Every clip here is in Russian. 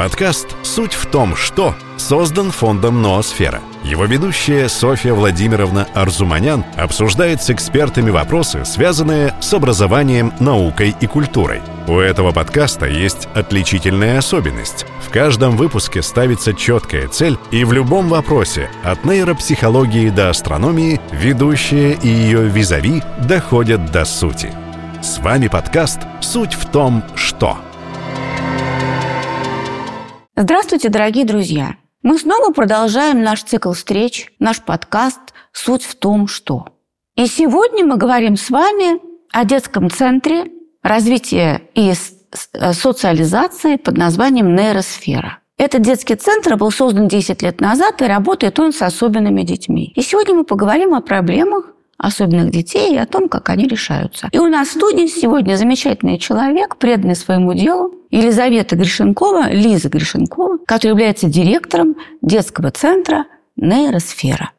Подкаст «Суть в том, что» создан фондом «Ноосфера». Его ведущая Софья Владимировна Арзуманян обсуждает с экспертами вопросы, связанные с образованием, наукой и культурой. У этого подкаста есть отличительная особенность. В каждом выпуске ставится четкая цель, и в любом вопросе, от нейропсихологии до астрономии, ведущая и ее визави доходят до сути. С вами подкаст «Суть в том, что». Здравствуйте, дорогие друзья! Мы снова продолжаем наш цикл встреч, наш подкаст «Суть в том, что». И сегодня мы говорим с вами о детском центре развития и э, социализации под названием «Нейросфера». Этот детский центр был создан 10 лет назад и работает он с особенными детьми. И сегодня мы поговорим о проблемах, особенных детей и о том, как они решаются. И у нас в студии сегодня замечательный человек, преданный своему делу, Елизавета Гришенкова, Лиза Гришенкова, которая является директором детского центра «Нейросфера».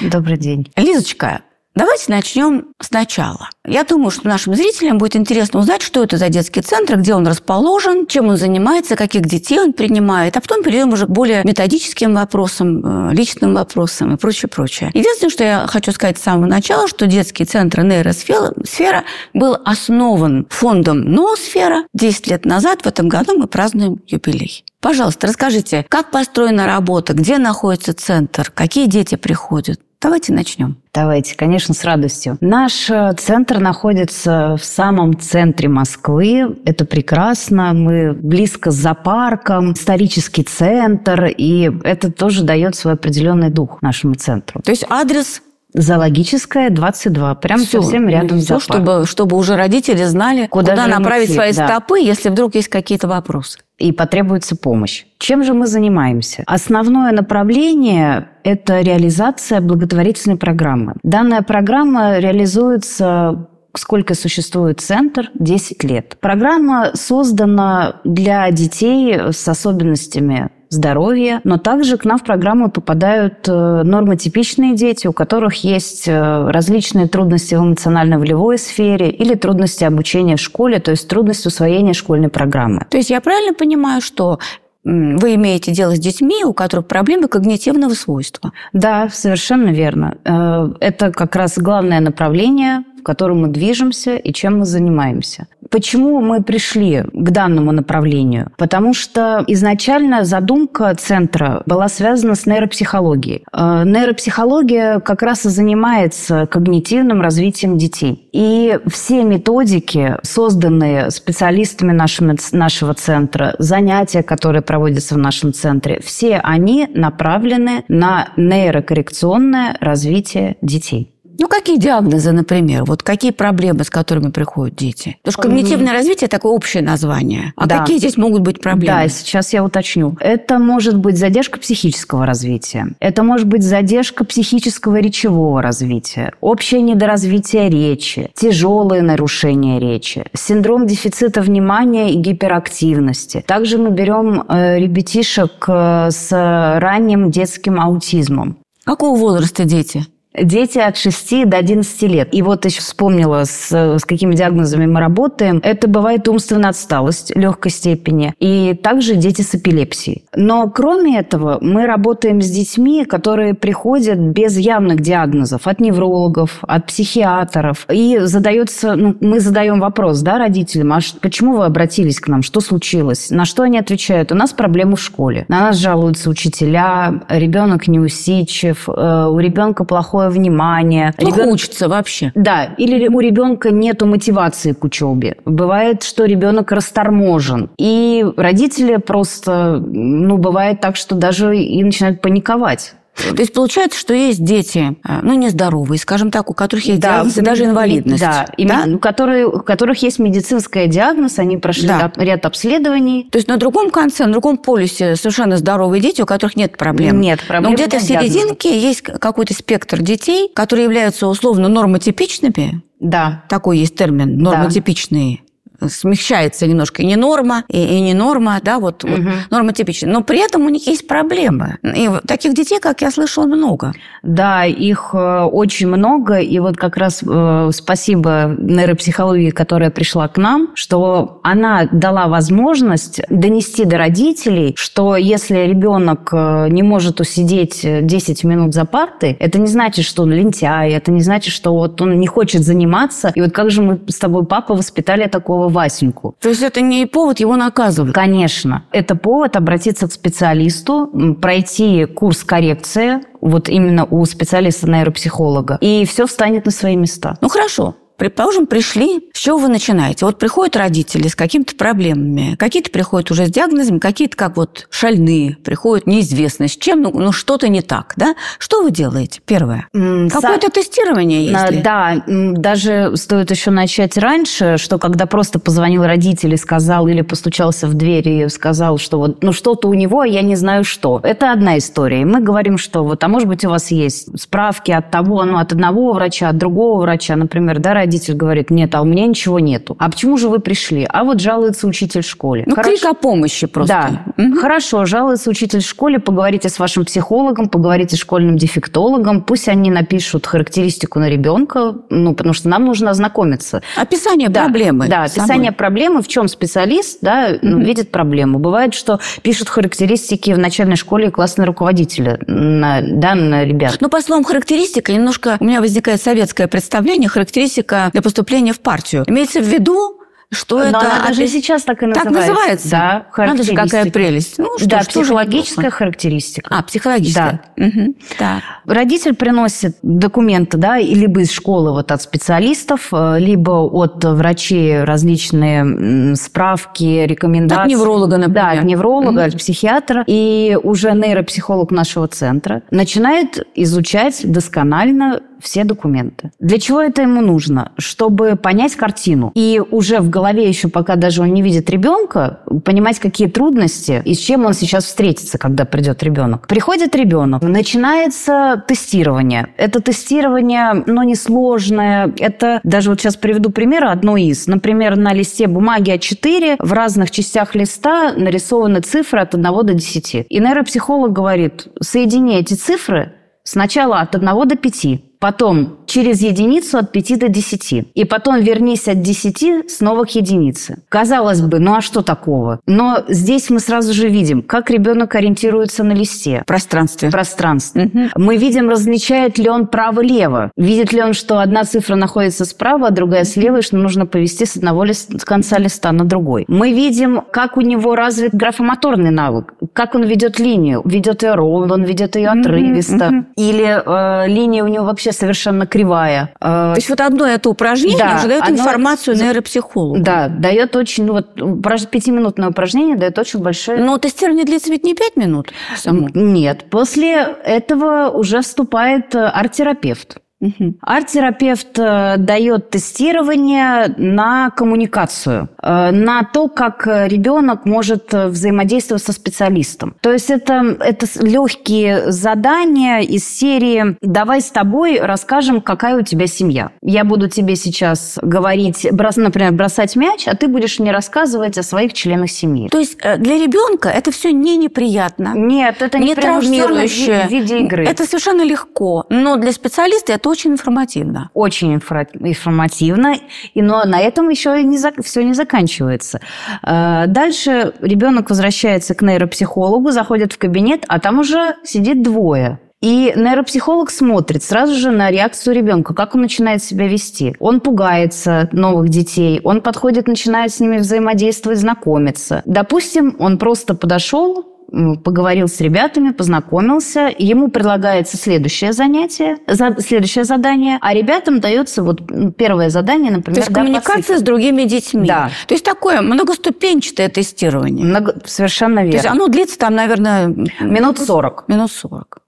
Добрый день. Лизочка, Давайте начнем сначала. Я думаю, что нашим зрителям будет интересно узнать, что это за детский центр, где он расположен, чем он занимается, каких детей он принимает, а потом перейдем уже к более методическим вопросам, э, личным вопросам и прочее, прочее. Единственное, что я хочу сказать с самого начала, что детский центр нейросфера был основан фондом Ноосфера 10 лет назад. В этом году мы празднуем юбилей. Пожалуйста, расскажите, как построена работа, где находится центр, какие дети приходят? Давайте начнем. Давайте, конечно, с радостью. Наш э, центр находится в самом центре Москвы. Это прекрасно. Мы близко с зоопарком, исторический центр, и это тоже дает свой определенный дух нашему центру. То есть адрес Зоологическая 22, прям все, совсем рядом все, чтобы, чтобы уже родители знали, куда, куда направить идти, свои да. стопы, если вдруг есть какие-то вопросы. И потребуется помощь. Чем же мы занимаемся? Основное направление – это реализация благотворительной программы. Данная программа реализуется сколько существует центр? 10 лет. Программа создана для детей с особенностями здоровья, но также к нам в программу попадают э, нормотипичные дети, у которых есть э, различные трудности в эмоционально-волевой сфере или трудности обучения в школе, то есть трудность усвоения школьной программы. То есть я правильно понимаю, что вы имеете дело с детьми, у которых проблемы когнитивного свойства. Да, совершенно верно. Э, это как раз главное направление, в котором мы движемся и чем мы занимаемся. Почему мы пришли к данному направлению? Потому что изначально задумка центра была связана с нейропсихологией. Э, нейропсихология как раз и занимается когнитивным развитием детей. И все методики, созданные специалистами нашего, нашего центра, занятия, которые проводятся в нашем центре, все они направлены на нейрокоррекционное развитие детей. Ну, какие диагнозы, например? Вот какие проблемы, с которыми приходят дети? Потому что когнитивное развитие – такое общее название. А да. какие здесь могут быть проблемы? Да, сейчас я уточню. Это может быть задержка психического развития. Это может быть задержка психического речевого развития. Общее недоразвитие речи. Тяжелые нарушения речи. Синдром дефицита внимания и гиперактивности. Также мы берем э, ребятишек э, с ранним детским аутизмом. Какого возраста дети? Дети от 6 до 11 лет. И вот еще вспомнила, с, с какими диагнозами мы работаем. Это бывает умственная отсталость легкой степени. И также дети с эпилепсией. Но кроме этого, мы работаем с детьми, которые приходят без явных диагнозов. От неврологов, от психиатров. И задается, ну, мы задаем вопрос, да, родителям, а почему вы обратились к нам? Что случилось? На что они отвечают? У нас проблемы в школе. На нас жалуются учителя, ребенок неусидчив, э, у ребенка плохое плохое внимание. Плохо Ребен... учится вообще. Да, или у ребенка нет мотивации к учебе. Бывает, что ребенок расторможен. И родители просто, ну, бывает так, что даже и начинают паниковать. То есть получается, что есть дети, а, ну, нездоровые, скажем так, у которых есть да, диагноз и даже инвалидность. Да, да? У, которые, у которых есть медицинская диагноз, они прошли да. ряд обследований. То есть на другом конце, на другом полюсе совершенно здоровые дети, у которых нет проблем. Нет проблем. Но где-то в серединке диагноза. есть какой-то спектр детей, которые являются условно нормотипичными. Да. Такой есть термин, нормотипичные смягчается немножко и не норма, и, и не норма, да, вот, угу. вот норма типичная. Но при этом у них есть проблемы. И таких детей, как я слышала, много. Да, их э, очень много. И вот как раз э, спасибо нейропсихологии, которая пришла к нам, что она дала возможность донести до родителей, что если ребенок э, не может усидеть 10 минут за партой, это не значит, что он лентяй, это не значит, что вот он не хочет заниматься. И вот как же мы с тобой, папа, воспитали такого Васеньку. То есть это не повод его наказывать? Конечно. Это повод обратиться к специалисту, пройти курс коррекции, вот именно у специалиста-нейропсихолога, и все встанет на свои места. Ну хорошо, Предположим, пришли, с чего вы начинаете? Вот приходят родители с какими-то проблемами, какие-то приходят уже с диагнозом, какие-то как вот шальные, приходят неизвестно с чем, ну, ну что-то не так, да? Что вы делаете? Первое. Какое-то Со... тестирование есть? Да, даже стоит еще начать раньше, что когда просто позвонил родитель и сказал, или постучался в дверь и сказал, что вот, ну что-то у него, я не знаю что. Это одна история. Мы говорим, что вот, а может быть у вас есть справки от того, ну от одного врача, от другого врача, например, да, родитель говорит, нет, а у меня ничего нету. А почему же вы пришли? А вот жалуется учитель в школе. Ну, Хорошо. крик о помощи просто. Да. Угу. Хорошо, жалуется учитель в школе, поговорите с вашим психологом, поговорите с школьным дефектологом, пусть они напишут характеристику на ребенка, ну, потому что нам нужно ознакомиться. Описание да, проблемы. Да, описание самой. проблемы, в чем специалист да, угу. видит проблему. Бывает, что пишут характеристики в начальной школе классные руководители на, да, на ребят. Ну, по словам характеристика, немножко у меня возникает советское представление. Характеристика для поступления в партию. Имеется в виду, что Но это... она даже сейчас так и называется. Так называется? Да, Надо же, какая прелесть. Ну, что, да, что психологическая характеристика. А, психологическая. Да. Угу. да. Родитель приносит документы, да, либо из школы вот от специалистов, э, либо от врачей различные справки, рекомендации. От невролога, например. Да, от невролога, угу. от психиатра. И уже нейропсихолог нашего центра начинает изучать досконально все документы. Для чего это ему нужно? Чтобы понять картину. И уже в голове еще, пока даже он не видит ребенка, понимать, какие трудности и с чем он сейчас встретится, когда придет ребенок. Приходит ребенок, начинается тестирование. Это тестирование, но несложное. Это даже вот сейчас приведу пример одно из. Например, на листе бумаги А4 в разных частях листа нарисованы цифры от 1 до 10. И нейропсихолог говорит, соедини эти цифры сначала от 1 до 5 потом через единицу от 5 до 10, и потом вернись от 10 снова к единице. Казалось бы, ну а что такого? Но здесь мы сразу же видим, как ребенок ориентируется на листе. В пространстве. В пространстве. Угу. Мы видим, различает ли он право-лево. Видит ли он, что одна цифра находится справа, а другая слева, и что нужно повести с одного листа, с конца листа на другой. Мы видим, как у него развит графомоторный навык, как он ведет линию. Ведет ее ровно, он ведет ее отрывисто. Угу. Или э, линия у него вообще вообще совершенно кривая. То есть вот одно это упражнение да, уже дает оно... информацию нейропсихологу. Да, дает очень... Ну, вот пятиминутное упражнение дает очень большое... Но тестирование длится ведь не пять минут само? Нет. После этого уже вступает э, арт-терапевт. Угу. Арт-терапевт э, дает тестирование на коммуникацию, э, на то, как ребенок может э, взаимодействовать со специалистом. То есть это, это легкие задания из серии «давай с тобой расскажем, какая у тебя семья». Я буду тебе сейчас говорить, например, бросать мяч, а ты будешь мне рассказывать о своих членах семьи. То есть для ребенка это все не неприятно? Нет, это не, не травмирующе. в виде игры. Это совершенно легко. Но для специалиста это очень информативно. Очень информативно, и, но на этом еще не, все не заканчивается. Э, дальше ребенок возвращается к нейропсихологу, заходит в кабинет, а там уже сидит двое. И нейропсихолог смотрит сразу же на реакцию ребенка, как он начинает себя вести. Он пугается новых детей, он подходит, начинает с ними взаимодействовать, знакомиться. Допустим, он просто подошел, поговорил с ребятами, познакомился. Ему предлагается следующее занятие, следующее задание, а ребятам дается вот первое задание, например... То есть коммуникация с другими детьми. Да. То есть такое многоступенчатое тестирование. Много... Совершенно верно. То есть оно длится там, наверное... Минут 40. Минут 40.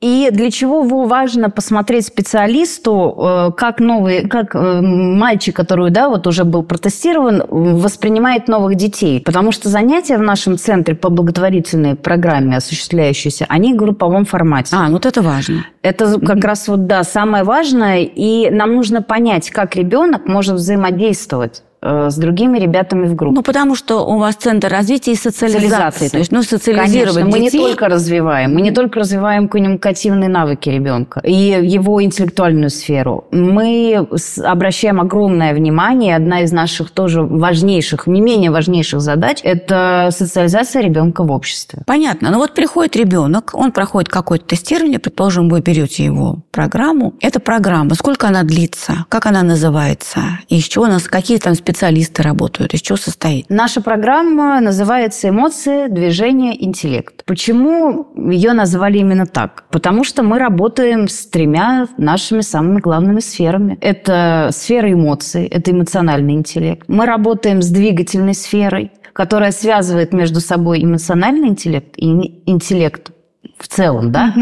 И для чего важно посмотреть специалисту, э, как новый, как э, мальчик, который да, вот уже был протестирован, воспринимает новых детей. Потому что занятия в нашем центре по благотворительной программе осуществляющиеся, они в групповом формате. А, ну вот это важно. Это как раз вот, да, самое важное. И нам нужно понять, как ребенок может взаимодействовать с другими ребятами в группе. Ну, потому что у вас центр развития и социализации. Социализации. То есть, ну, социализировать Конечно, мы не детей. только развиваем, мы не только развиваем коммуникативные навыки ребенка и его интеллектуальную сферу. Мы обращаем огромное внимание, одна из наших тоже важнейших, не менее важнейших задач – это социализация ребенка в обществе. Понятно. Но вот приходит ребенок, он проходит какое-то тестирование, предположим, вы берете его программу. Эта программа, сколько она длится, как она называется, и из чего у нас, какие там специалисты работают, из чего состоит? Наша программа называется «Эмоции, движение, интеллект». Почему ее назвали именно так? Потому что мы работаем с тремя нашими самыми главными сферами. Это сфера эмоций, это эмоциональный интеллект. Мы работаем с двигательной сферой, которая связывает между собой эмоциональный интеллект и интеллект в целом, да,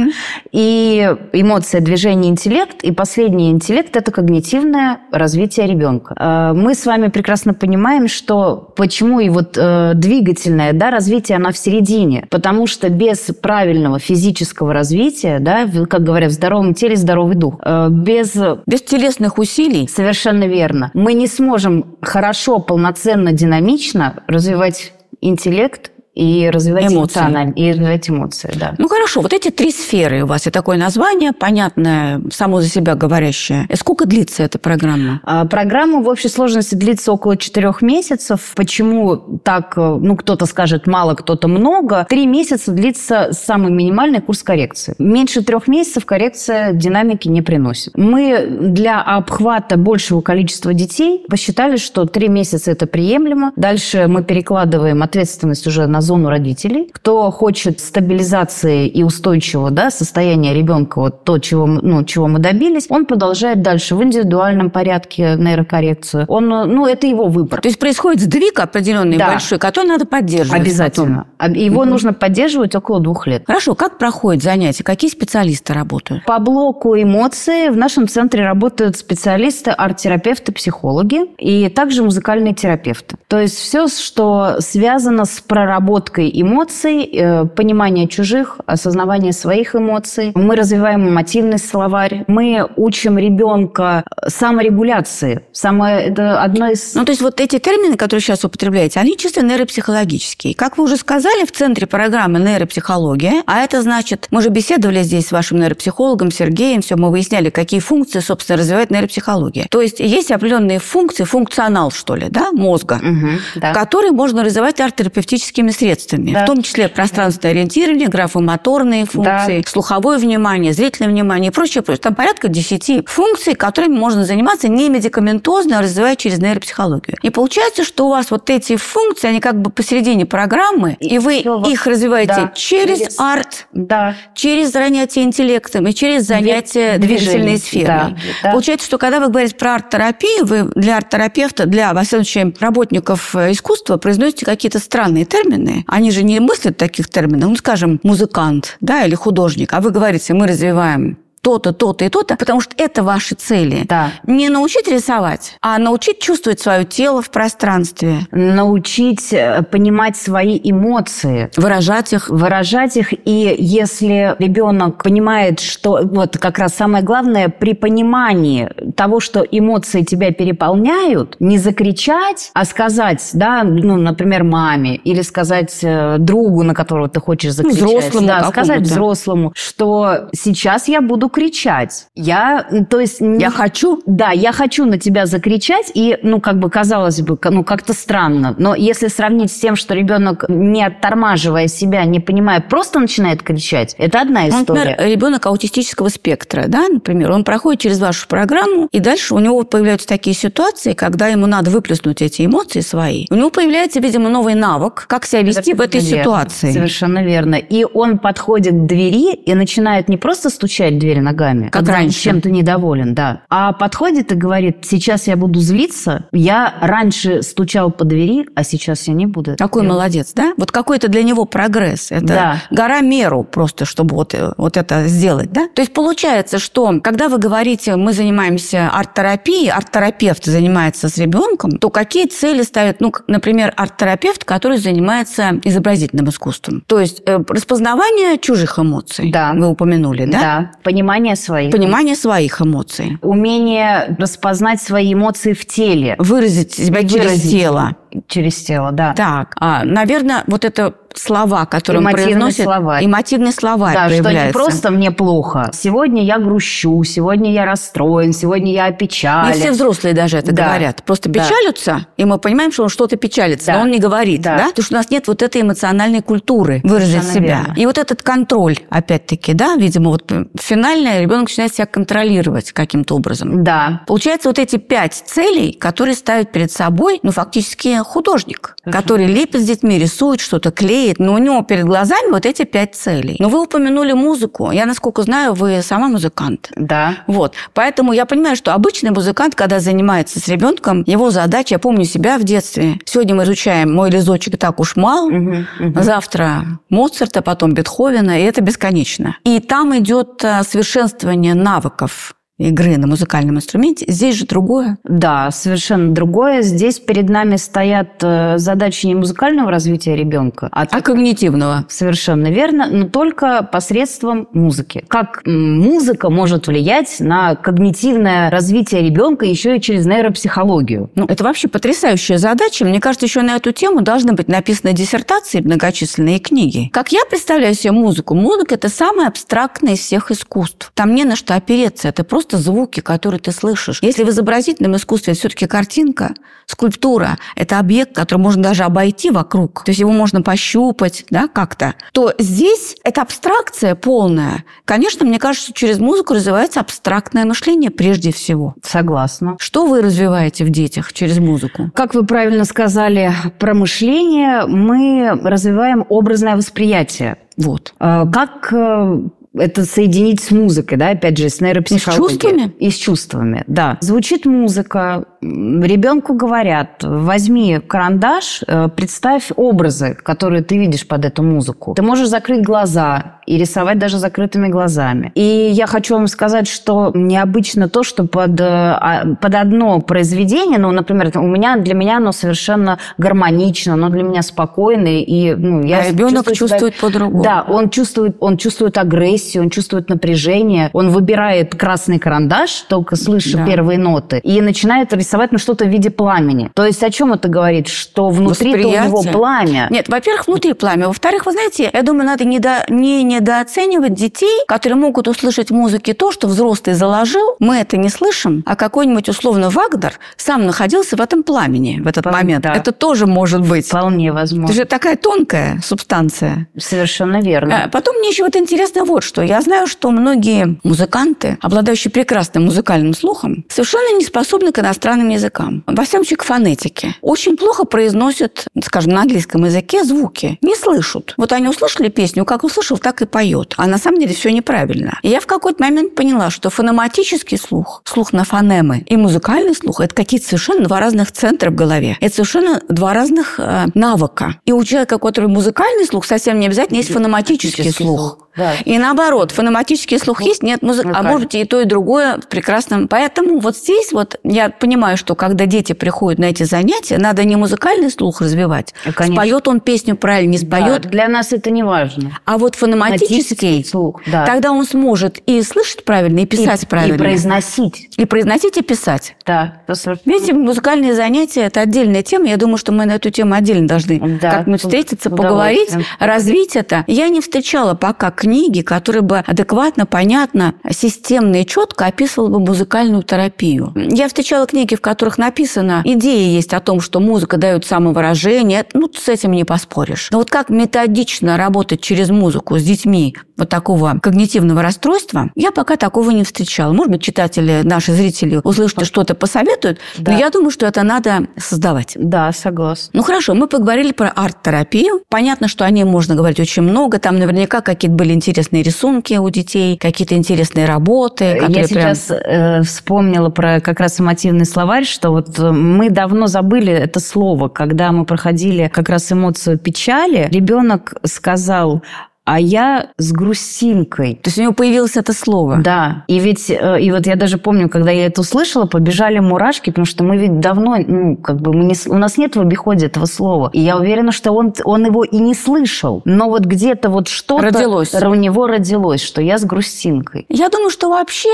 и эмоция, движение, интеллект, и последний интеллект – это когнитивное развитие ребенка. Э, Мы с вами прекрасно понимаем, что почему и вот э, двигательное, да, развитие, оно в середине, потому что без правильного физического развития, да, как говорят, в здоровом теле здоровый дух, э, без Без телесных усилий. Совершенно верно. Мы не сможем хорошо, полноценно, динамично развивать интеллект и развивать Эмоции. эмоциональ- и развивать эмоции, да. Ну хорошо, вот эти три сферы у вас и такое название, понятное, само за себя говорящее. И сколько длится эта программа? А, Программа в общей сложности длится около четырех месяцев. Почему так, э, ну, кто-то скажет мало, кто-то много. Три месяца длится самый минимальный курс коррекции. Меньше трех месяцев коррекция динамики не приносит. Мы для обхвата большего количества детей посчитали, что три месяца это приемлемо. Дальше мы перекладываем ответственность уже на зону родителей. Кто хочет стабилизации и устойчивого да, состояния ребенка, вот то, чего, мы- ну, чего мы добились, он продолжает дальше в индивидуальном порядке нейрокоррекцию. Он, ну, это его выбор. То есть происходит сдвиг определенный Да. большой, который надо поддерживать. Обязательно. потом. Его нужно поддерживать около двух лет. Хорошо, как проходит занятие? Какие специалисты работают? По блоку эмоций в нашем центре работают специалисты, арт-терапевты, психологи и также музыкальные терапевты. То есть все, что связано с проработкой эмоций, э, понимание чужих, осознавание своих эмоций. Мы развиваем эмотивный словарь. Мы учим ребенка саморегуляции. Самое, это одно из... Ну, то есть вот эти термины, которые сейчас употребляете, они чисто нейропсихологические. Как вы уже сказали, в центре программы нейропсихология, а это значит, мы же беседовали здесь с вашим нейропсихологом Сергеем, все, мы выясняли, какие функции, собственно, развивает нейропсихология. То есть есть определенные функции, функционал, что ли, да, мозга, Мгм, да. который можно развивать арт-терапевтическими средствами, Да. в том числе пространственное ориентирование, графомоторные функции, слуховое внимание, зрительное внимание и прочее, прочее. Там порядка 10 функций, которыми можно заниматься не медикаментозно, а развивая через нейропсихологию. И получается, что у вас вот эти функции, они как бы посередине программы, и, вы во- их развиваете да, через, через- арт, Да. через занятия интеллектом и через занятия движением, двигательной сферой. да, да. Получается, что когда вы говорите про арт-терапию, вы для арт-терапевта, для, во всяком случае, работников э, искусства произносите какие-то странные термины. Они же не мыслят таких терминов. Ну, скажем, музыкант, да, или художник. А вы говорите, мы развиваем то-то, то-то и то-то, потому что это ваши цели. Да. Не научить рисовать, а научить чувствовать свое тело в пространстве, Научить э, понимать свои эмоции. выражать их. выражать их. И если ребенок понимает, что вот как раз самое главное при понимании того, что эмоции тебя переполняют, не закричать, а сказать, да, ну, например, маме или сказать э, другу, на которого ты хочешь закричать, взрослому да, сказать взрослому, что сейчас я буду кричать. Я, то есть, Я хочу. да, я хочу на тебя закричать, и, ну, как бы, казалось бы, ну, как-то странно. Но если сравнить с тем, что ребенок, не оттормаживая себя, не понимая, просто начинает кричать, это одна Ну, история. например, ребенок аутистического спектра, да, например, он проходит через вашу программу, и дальше у него появляются такие ситуации, когда ему надо выплеснуть эти эмоции свои. У него появляется, видимо, новый навык, как себя вести в этой Верно, ситуации. Совершенно верно. И он подходит к двери и начинает не просто стучать в дверь ногами, Как раньше. чем-то недоволен, да, а подходит и говорит, сейчас я буду злиться, я раньше стучал по двери, а сейчас я не буду. это Какой делать». молодец, да? Вот какой-то для него прогресс. Это Да. гора меру просто, чтобы вот, вот это сделать, да? То есть получается, что когда вы говорите, мы занимаемся арт-терапией, арт-терапевт занимается с ребенком, то какие цели ставит, ну, например, арт-терапевт, который занимается изобразительным искусством? То есть э, распознавание чужих эмоций, Да. вы упомянули, да? Да, понимание Понимание своих. Понимание своих эмоций. Умение распознать свои эмоции в теле. Выразить себя через тело. Через тело, да. Так, а, наверное, вот это слова, которые он произносит, словарь. эмотивный словарь Да, что не просто мне плохо. Сегодня я грущу, сегодня я расстроен, сегодня я опечален. все взрослые даже это Да. говорят. Просто Да. печалятся, и мы понимаем, что он что-то печалится, Да. но он не говорит, да. Да. Потому что у нас нет вот этой эмоциональной культуры выразить Совершенно себя. верно. И вот этот контроль, опять-таки, да, видимо, вот финально ребенок начинает себя контролировать каким-то образом. Да. Получается, вот эти пять целей, которые ставит перед собой, ну, фактически художник, Совершенно. который лепит с детьми, рисует что-то, клеит, но у него перед глазами вот эти пять целей. Но вы упомянули музыку. Я, насколько знаю, вы сама музыкант. Да. Вот. Поэтому я понимаю, что обычный музыкант, когда занимается с ребенком, его задача, я помню себя в детстве. Сегодня мы изучаем «Мой лизочек так уж мал», Мгм, мгм. завтра Моцарта, потом Бетховена, и это бесконечно. И там идет а, совершенствование навыков игры на музыкальном инструменте. Здесь же другое. Да, совершенно другое. Здесь перед нами стоят э, задачи не музыкального развития ребенка, а, А когнитивного? Совершенно верно, но только посредством музыки. Как музыка может влиять на когнитивное развитие ребенка еще и через нейропсихологию? Ну, это вообще потрясающая задача. Мне кажется, еще на эту тему должны быть написаны диссертации, многочисленные книги. Как я представляю себе музыку? Музыка – это самое абстрактное из всех искусств. Там не на что опереться. Это просто звуки, которые ты слышишь. Если в изобразительном искусстве все-таки картинка, скульптура – это объект, который можно даже обойти вокруг, то есть его можно пощупать да, как-то, то здесь это абстракция полная. Конечно, мне кажется, через музыку развивается абстрактное мышление прежде всего. Согласна. Что вы развиваете в детях через музыку? Как вы правильно сказали про мышление, мы развиваем образное восприятие. Вот. Э, Как э, это соединить с музыкой, да, опять же, с нейропсихологией. И с чувствами? И с чувствами, да. Звучит музыка, ребенку говорят, возьми карандаш, э, представь образы, которые ты видишь под эту музыку. Ты можешь закрыть глаза и рисовать даже закрытыми глазами. И я хочу вам сказать, что необычно то, что под, э, а, под одно произведение, ну, например, у меня, для меня оно совершенно гармонично, оно для меня спокойное, и ну, я а ребенок чувствую себя- чувствует по-другому. да, он чувствует, он чувствует агрессию, он чувствует напряжение, он выбирает красный карандаш, только слыша Да. первые ноты, и начинает рисовать на что-то в виде пламени. То есть о чем это говорит? Что внутри у него пламя. Нет, во-первых, внутри пламя. Во-вторых, вы знаете, я думаю, надо недо- не недооценивать детей, которые могут услышать в музыке то, что взрослый заложил. Мы это не слышим, а какой-нибудь условно Вагнер сам находился в этом пламени в этот Пом- момент. да. Это тоже может быть. Вполне Это возможно. же такая тонкая субстанция. Совершенно верно. А Потом мне еще вот интересно вот что. Я знаю, что многие музыканты, обладающие прекрасным музыкальным слухом, совершенно не способны к иностранным языкам. Во всяком случае, к фонетике. Очень плохо произносят, скажем, на английском языке звуки. Не слышат. Вот они услышали песню, как услышал, так и поет. А на самом деле все неправильно. И я в какой-то момент поняла, что фонематический слух, слух на фонемы и музыкальный слух – это какие-то совершенно два разных центра в голове. Это совершенно два разных э, навыка. И у человека, у которого музыкальный слух, совсем не обязательно есть фонематический слух. Да. И наоборот, фонематический слух есть, нет музыки, а Музыкальный. может и то, и другое в прекрасном. Поэтому вот здесь вот я понимаю, что когда дети приходят на эти занятия, надо не музыкальный слух развивать, Э, конечно. споет он песню правильно, не споет, Да, для нас это не важно. а вот фонематический, слух, да. тогда он сможет и слышать правильно, и писать и, правильно. И произносить. И произносить, и писать. Да. Видите, музыкальные занятия – это отдельная тема. Я думаю, что мы на эту тему отдельно должны Да, как-нибудь встретиться, поговорить, развить это. Я не встречала пока книги, которые бы адекватно, понятно, системно и четко описывала бы музыкальную терапию. Я встречала книги, в которых написано, идея есть о том, что музыка дает самовыражение. Ну, с этим не поспоришь. Но вот как методично работать через музыку с детьми вот такого когнитивного расстройства, я пока такого не встречала. Может быть, читатели, наши зрители услышат что-то посоветуют, Да. но я думаю, что это надо создавать. Да, согласна. Ну хорошо, мы поговорили про арт-терапию. Понятно, что о ней можно говорить очень много. Там наверняка какие-то были интересные рисунки у детей, какие-то интересные работы. которые Я прям- сейчас э, вспомнила про как раз эмотивный словарь, что вот э, мы давно забыли это слово, когда мы проходили как раз эмоцию печали. Ребенок сказал а я с грустинкой. То есть у него появилось это слово. Да. И ведь, э, и вот я даже помню, когда я это услышала, побежали мурашки, потому что мы ведь давно, ну, как бы мы не, у нас нет в обиходе этого слова. И я уверена, что он, он его и не слышал. Но вот где-то вот что-то Родилось. у него родилось, что я с грустинкой. Я думаю, что вообще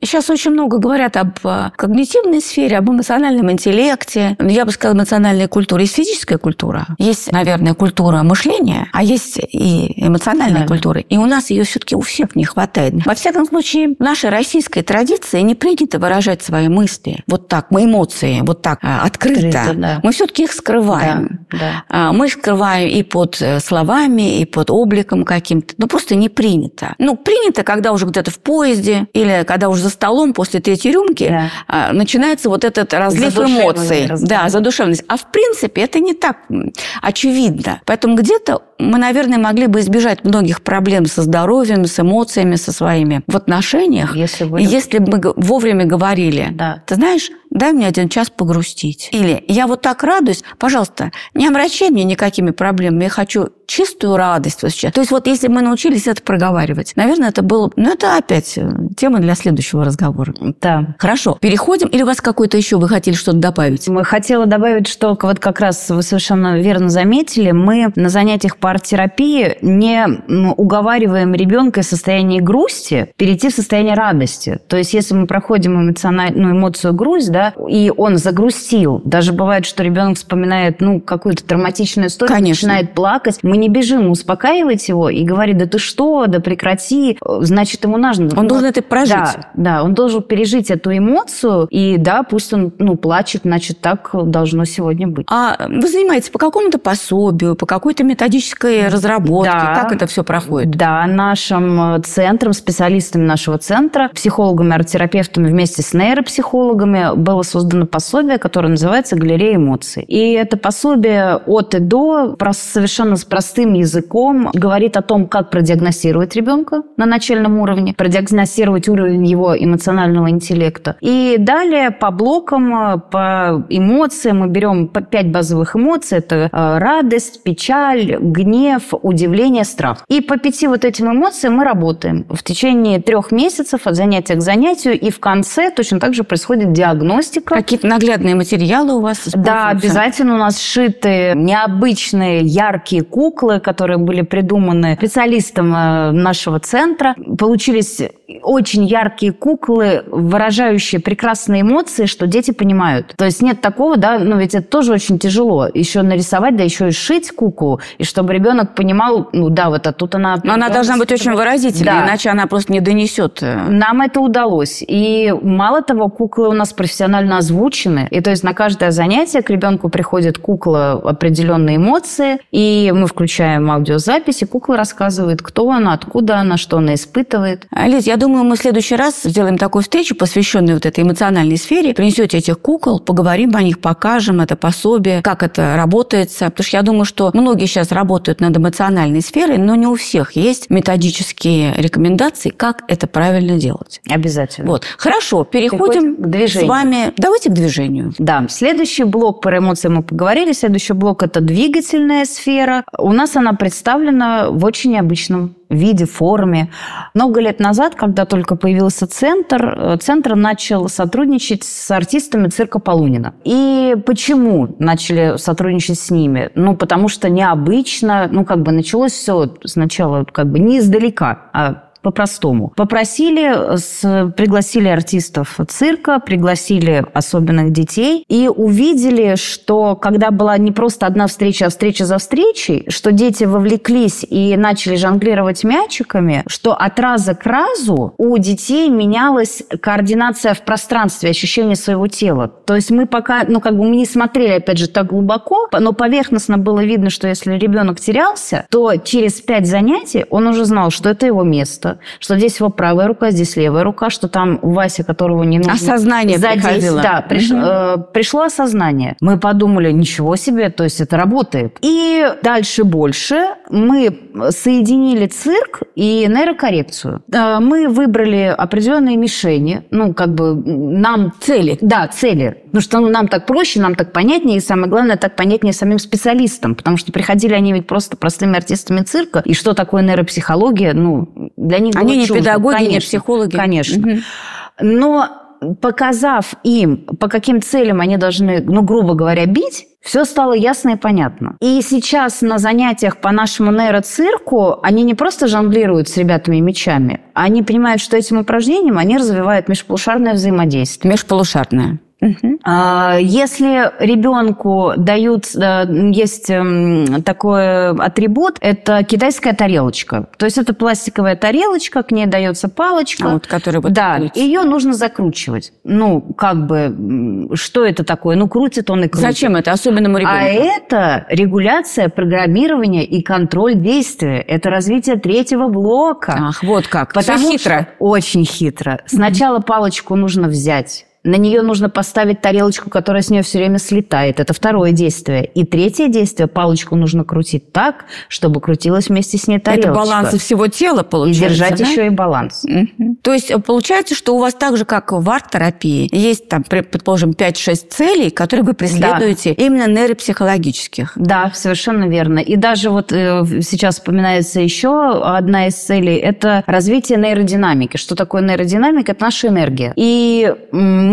сейчас очень много говорят об э, когнитивной сфере, об эмоциональном интеллекте. Я бы сказала, эмоциональная культура. Есть физическая культура, есть, наверное, культура мышления, а есть и эмоциональная Да. культура. И у нас ее все-таки у всех не хватает. Во всяком случае, в нашей российской традиции не принято выражать свои мысли вот так, мы эмоции, вот так э, открыто. Открыто, да. Мы все-таки их скрываем. Да, да. А, Мы их скрываем и под э, словами, и под обликом каким-то. Ну, просто не принято. Ну, принято, когда уже где-то в поезде или когда уже за столом после третьей рюмки Да. а, начинается вот этот разлив эмоций. разговор. Да, задушевность. А в принципе это не так очевидно. Поэтому где-то мы, наверное, могли бы избежать многих проблем со здоровьем, с эмоциями, со своими в отношениях, Если бы... если бы мы вовремя говорили, Да. ты знаешь, дай мне один час погрустить. Или я вот так радуюсь, пожалуйста, не омрачай мне никакими проблемами, я хочу чистую радость вот сейчас. То есть вот если мы научились это проговаривать, наверное, это было... Ну, это опять э, тема для следующего разговора. Да. Хорошо, переходим. Или у вас какой-то еще вы хотели что-то добавить? Мы хотела добавить, что вот как раз вы совершенно верно заметили, мы на занятиях по арт-терапии не уговариваем ребенка из состояния грусти перейти в состояние радости. То есть если мы проходим эмоциональную ну, эмоцию грусть, да, и он загрустил, даже бывает, что ребенок вспоминает ну, какую-то травматичную историю, Конечно. начинает плакать, мы не бежим успокаивать его и говорить, да ты что, да прекрати, значит, ему нужно... Он должен это прожить. Да, да, он должен пережить эту эмоцию, и да, пусть он ну, плачет, значит, так должно сегодня быть. А вы занимаетесь по какому-то пособию, по какой-то методической разработке? Да. Как это все проходит? Да, нашим э, центром, специалистами нашего центра, психологами, арт-терапевтами вместе с нейропсихологами было создано пособие, которое называется «Галерея эмоций». И это пособие от и до, совершенно с простым языком, говорит о том, как продиагностировать ребенка на начальном уровне, продиагностировать уровень его эмоционального интеллекта. И далее по блокам, по эмоциям мы берем пять базовых эмоций. Это э, радость, печаль, гнев, удивление, страх. И по пяти вот этим эмоциям мы работаем в течение трех месяцев от занятия к занятию. И в конце точно так же происходит диагностика. Какие-то наглядные материалы у вас Да, обязательно у нас сшиты необычные яркие куклы, которые были придуманы специалистом э, нашего центра. Получились очень яркие куклы, выражающие прекрасные эмоции, что дети понимают. То есть нет такого, да, ну ведь это тоже очень тяжело. Еще нарисовать, да еще и сшить куклу, и чтобы ребенок понимал, ну да, вот а тут она... Но она должна быть очень выразительной, Да. иначе она просто не донесет. э, Нам это удалось. И мало того, куклы у нас профессионально озвучены. И то есть на каждое занятие к ребенку приходит кукла определенные эмоции, и мы включаем аудиозапись, и кукла рассказывает, кто она, откуда она, что она испытывает. А, Лиз, я думаю, мы в следующий раз сделаем такую встречу, посвященную вот этой эмоциональной сфере. Принесете этих кукол, поговорим о них, покажем это пособие, как это работается. Потому что я думаю, что многие сейчас работают над эмоциональной сферой, но не у всех есть методические рекомендации, как это правильно делать. Обязательно. Вот. Хорошо, переходим Переходим к движению. с вами. Давайте к движению. Да, следующий блок про эмоции мы поговорили. Следующий блок – это двигательная сфера. У нас она представлена в очень необычном виде, форме. Много лет назад, когда только появился центр, э, центр начал сотрудничать с артистами цирка Полунина. И почему начали сотрудничать с ними? Ну, потому что необычно, ну, как бы началось все сначала как бы не издалека, а по-простому. Попросили, с- пригласили артистов цирка, пригласили особенных детей и увидели, что когда была не просто одна встреча, а встреча за встречей, что дети вовлеклись и начали жонглировать мячиками, что от раза к разу у детей менялась координация в пространстве, ощущение своего тела. То есть мы пока, ну как бы мы не смотрели, опять же, так глубоко, но поверхностно было видно, что если ребенок терялся, то через пять занятий он уже знал, что это его место, что здесь его правая рука, здесь левая рука, что там Вася, которого не нужно Осознание задеть. приходило. Да, приш- Мгм. э, пришло осознание. Мы подумали, ничего себе, то есть это работает. И дальше больше мы соединили цирк и нейрокоррекцию. Э, Мы выбрали определенные мишени, ну, как бы нам Цели. да, цели. Потому что ну, нам так проще, нам так понятнее, и самое главное, так понятнее самим специалистам, потому что приходили они ведь просто простыми артистами цирка, и что такое нейропсихология, ну, для Они было не педагоги, не Конечно, психологи. Конечно. Мгм. Но показав им, по каким целям они должны, ну, грубо говоря, бить, все стало ясно и понятно. И сейчас на занятиях по нашему нейроцирку они не просто жонглируют с ребятами мечами, они понимают, что этим упражнением они развивают межполушарное взаимодействие. Межполушарная. А, Если ребенку дают, э, есть эм, такой атрибут, это китайская тарелочка. То есть это пластиковая тарелочка, к ней дается палочка. А вот который вот да, крутится. ее нужно закручивать. Ну, как бы, что это такое? Ну, крутит он и крутит. Зачем это особенному ребенку? А это регуляция программирования и контроль действия. Это развитие третьего блока. Ах, вот как. Потому Всё хитро. что- очень хитро. Сначала палочку нужно взять. На нее нужно поставить тарелочку, которая с нее все время слетает. Это второе действие. И третье действие, палочку нужно крутить так, чтобы крутилась вместе с ней тарелочка. Это баланс всего тела И получается. держать да? еще и баланс. Мгм. То есть э, получается, что у вас так же, как в арт-терапии, есть там, предположим, 5-6 целей, которые вы преследуете именно нейропсихологических. Да, совершенно верно. И даже вот э, сейчас вспоминается еще одна из целей – это развитие нейродинамики. Что такое нейродинамика? Это наша энергия. И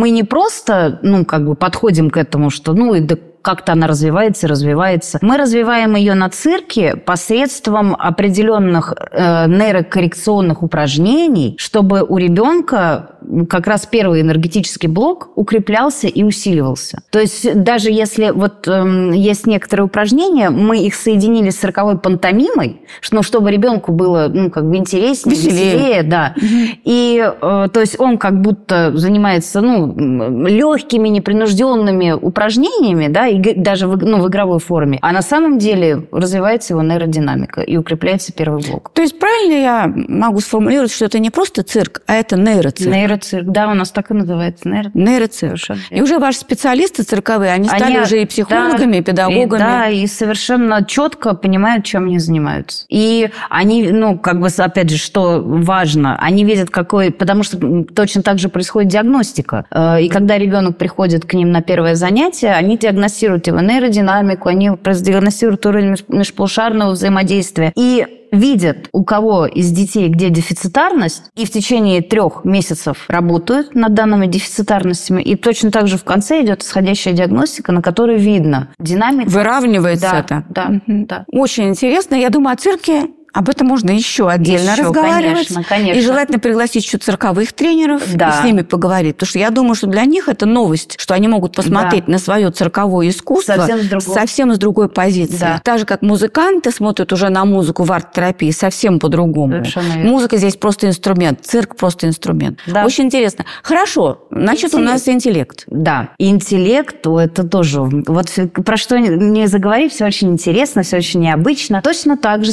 мы не просто, ну, как бы подходим к этому, что, ну, и да как-то она развивается развивается. Мы развиваем ее на цирке посредством определенных э, нейрокоррекционных упражнений, чтобы у ребенка как раз первый энергетический блок укреплялся и усиливался. То есть даже если вот эм, есть некоторые упражнения, мы их соединили с цирковой пантомимой, что, ну, чтобы ребенку было ну, как бы интереснее, Веселее. веселее, да. И э, то есть он как будто занимается ну, легкими, непринужденными упражнениями, да, и даже в, ну, в игровой форме. А на самом деле развивается его нейродинамика и укрепляется первый блок. То есть правильно я могу сформулировать, что это не просто цирк, а это нейроцирк? Нейроцирк, да, у нас так и называется. Нейро... Нейроцирк. Совершенно И уже ваши специалисты цирковые, они стали Они, уже и психологами, да, и педагогами. И, да, и совершенно четко понимают, чем они занимаются. И они, ну, как бы, опять же, что важно, они видят, какой... Потому что точно так же происходит диагностика. Э, И когда ребенок приходит к ним на первое занятие, они диагностируют его нейродинамику, они диагностируют уровень меж- межполушарного взаимодействия. И видят, у кого из детей где дефицитарность, и в течение трех месяцев работают над данными дефицитарностями, и точно так же в конце идет исходящая диагностика, на которой видно динамика. Выравнивается Да, это. да, да. Очень интересно. Я думаю, о цирке об этом можно еще отдельно Еще, разговаривать. конечно, конечно. И желательно пригласить еще цирковых тренеров Да. и с ними поговорить. Потому что я думаю, что для них это новость, что они могут посмотреть на свое цирковое искусство Совсем с другой- совсем с другой позиции. Да. Так же, как музыканты смотрят уже на музыку в арт-терапии совсем по-другому. Музыка здесь просто инструмент, цирк просто инструмент. Да. Очень интересно. Хорошо, значит, у Интеллект. нас интеллект. Да, интеллект, это тоже, вот про что не заговорить, все очень интересно, все очень необычно. Точно так же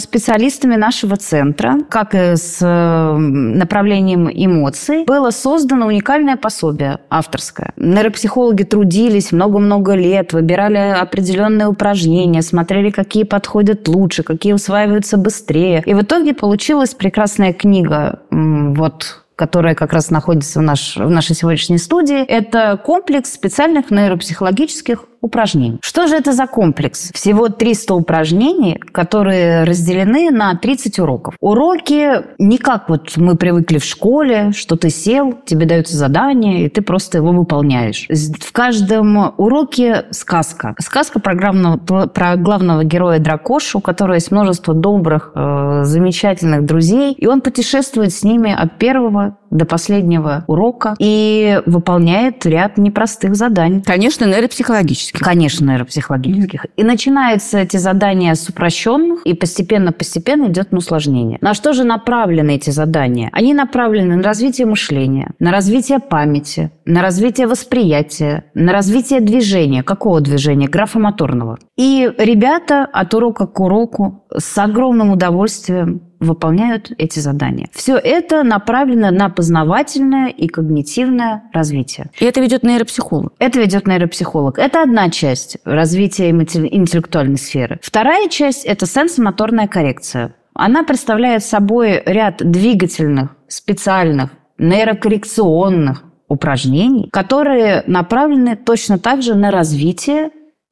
специалистами нашего центра, как и с э, направлением эмоций, было создано уникальное пособие авторское. Нейропсихологи трудились много-много лет, выбирали определенные упражнения, смотрели, какие подходят лучше, какие усваиваются быстрее. И в итоге получилась прекрасная книга, вот которая как раз находится в, наш, в нашей сегодняшней студии, это комплекс специальных нейропсихологических упражнений. Что же это за комплекс? Всего 300 упражнений, которые разделены на 30 уроков. Уроки не как вот мы привыкли в школе, что ты сел, тебе дается задание, и ты просто его выполняешь. В каждом уроке сказка. Сказка про главного, про главного героя Дракошу, у которого есть множество добрых, э, замечательных друзей, и он путешествует с ними от первого до последнего урока и выполняет ряд непростых заданий. Конечно, нейропсихологически. Конечно, нейропсихологических. И начинаются эти задания с упрощенных, и постепенно-постепенно идет на усложнение. На что же направлены эти задания? Они направлены на развитие мышления, на развитие памяти, на развитие восприятия, на развитие движения. Какого движения? Графомоторного. И ребята от урока к уроку с огромным удовольствием выполняют эти задания. Все это направлено на познавательное и когнитивное развитие. И это ведет нейропсихолог. Это ведет нейропсихолог. Это одна часть развития интеллектуальной сферы. Вторая часть – это сенсомоторная коррекция. Она представляет собой ряд двигательных, специальных, нейрокоррекционных упражнений, которые направлены точно так же на развитие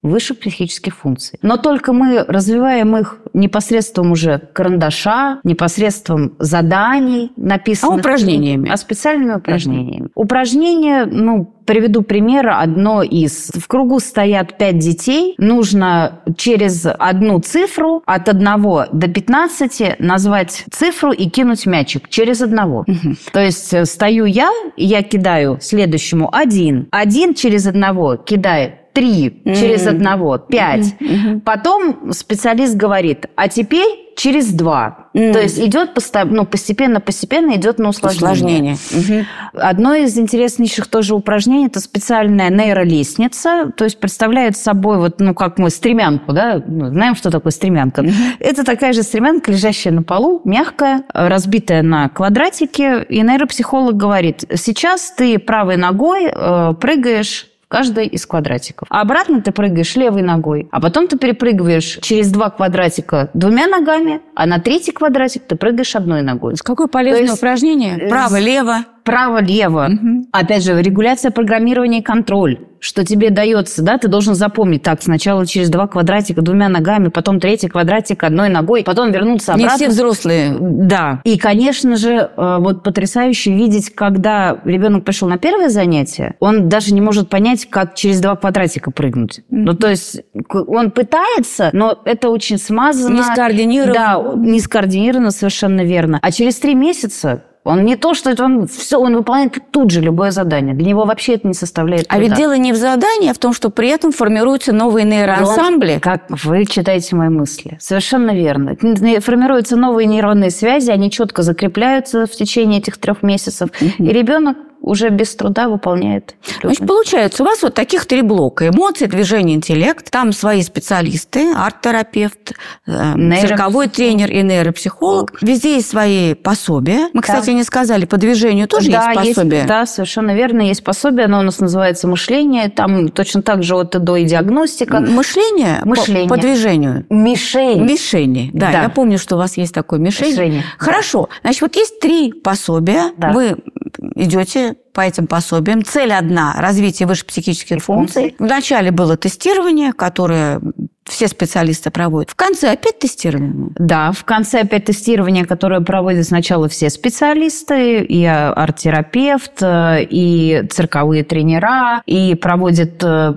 высших психических функций. Но только мы развиваем их непосредством уже карандаша, непосредством заданий, написанных... А упражнениями? А специальными упражнениями. Упражнения, ну, Приведу пример. Одно из. В кругу стоят пять детей. Нужно через одну цифру от 1 до 15 назвать цифру и кинуть мячик через одного. Угу. То есть э, стою я, я кидаю следующему один. Один через одного кидает три mm-hmm. через одного, пять. Mm-hmm. Потом специалист говорит, а теперь через два. Mm. То есть идет ну, постепенно, постепенно идет на усложнение. усложнение. Угу. Одно из интереснейших тоже упражнений это специальная нейролестница, то есть представляет собой вот, ну как мы стремянку, да, ну, знаем, что такое стремянка. Угу. Это такая же стремянка, лежащая на полу, мягкая, разбитая на квадратики, и нейропсихолог говорит: сейчас ты правой ногой э, прыгаешь каждой из квадратиков. А обратно ты прыгаешь левой ногой, а потом ты перепрыгиваешь через два квадратика двумя ногами, а на третий квадратик ты прыгаешь одной ногой. Какое полезное есть, упражнение? Право-лево право-лево. Угу. Опять же, регуляция программирования и контроль. Что тебе дается, да, ты должен запомнить. Так, сначала через два квадратика двумя ногами, потом третий квадратик одной ногой, потом вернуться обратно. Не все взрослые. Да. И, конечно же, э, вот потрясающе видеть, когда ребенок пришел на первое занятие, он даже не может понять, как через два квадратика прыгнуть. Mm-hmm. Ну, то есть он пытается, но это очень смазано. Не скоординировано. Да, не скоординировано, совершенно верно. А через три месяца он не то, что это он все, он выполняет тут же любое задание. Для него вообще это не составляет труда. А ведь дело не в задании, а в том, что при этом формируются новые нейроансамбли. Он, как вы читаете мои мысли. Совершенно верно. Формируются новые нейронные связи, они четко закрепляются в течение этих трех месяцев. Угу. И ребенок уже без труда выполняет. Значит, получается, у вас вот таких три блока. Эмоции, движение, интеллект. Там свои специалисты, арт-терапевт, э, Нейро... цирковой тренер и нейропсихолог. Везде есть свои пособия. Мы, кстати, да. не сказали, по движению тоже да, есть пособие. Есть, да, совершенно верно. Есть пособие, оно у нас называется «Мышление». Там точно так же от и до и диагностика. Мышление? Мышление. По, по движению? Мишень. Мишени. Да, да, я помню, что у вас есть такое мишень. Мишени. Хорошо. Да. Значит, вот есть три пособия. Да. Вы идете по этим пособиям. Цель одна – развитие высших психических функций. Вначале было тестирование, которое все специалисты проводят. В конце опять тестирование? Да, в конце опять тестирование, которое проводят сначала все специалисты, и арт-терапевт, и цирковые тренера, и проводят э,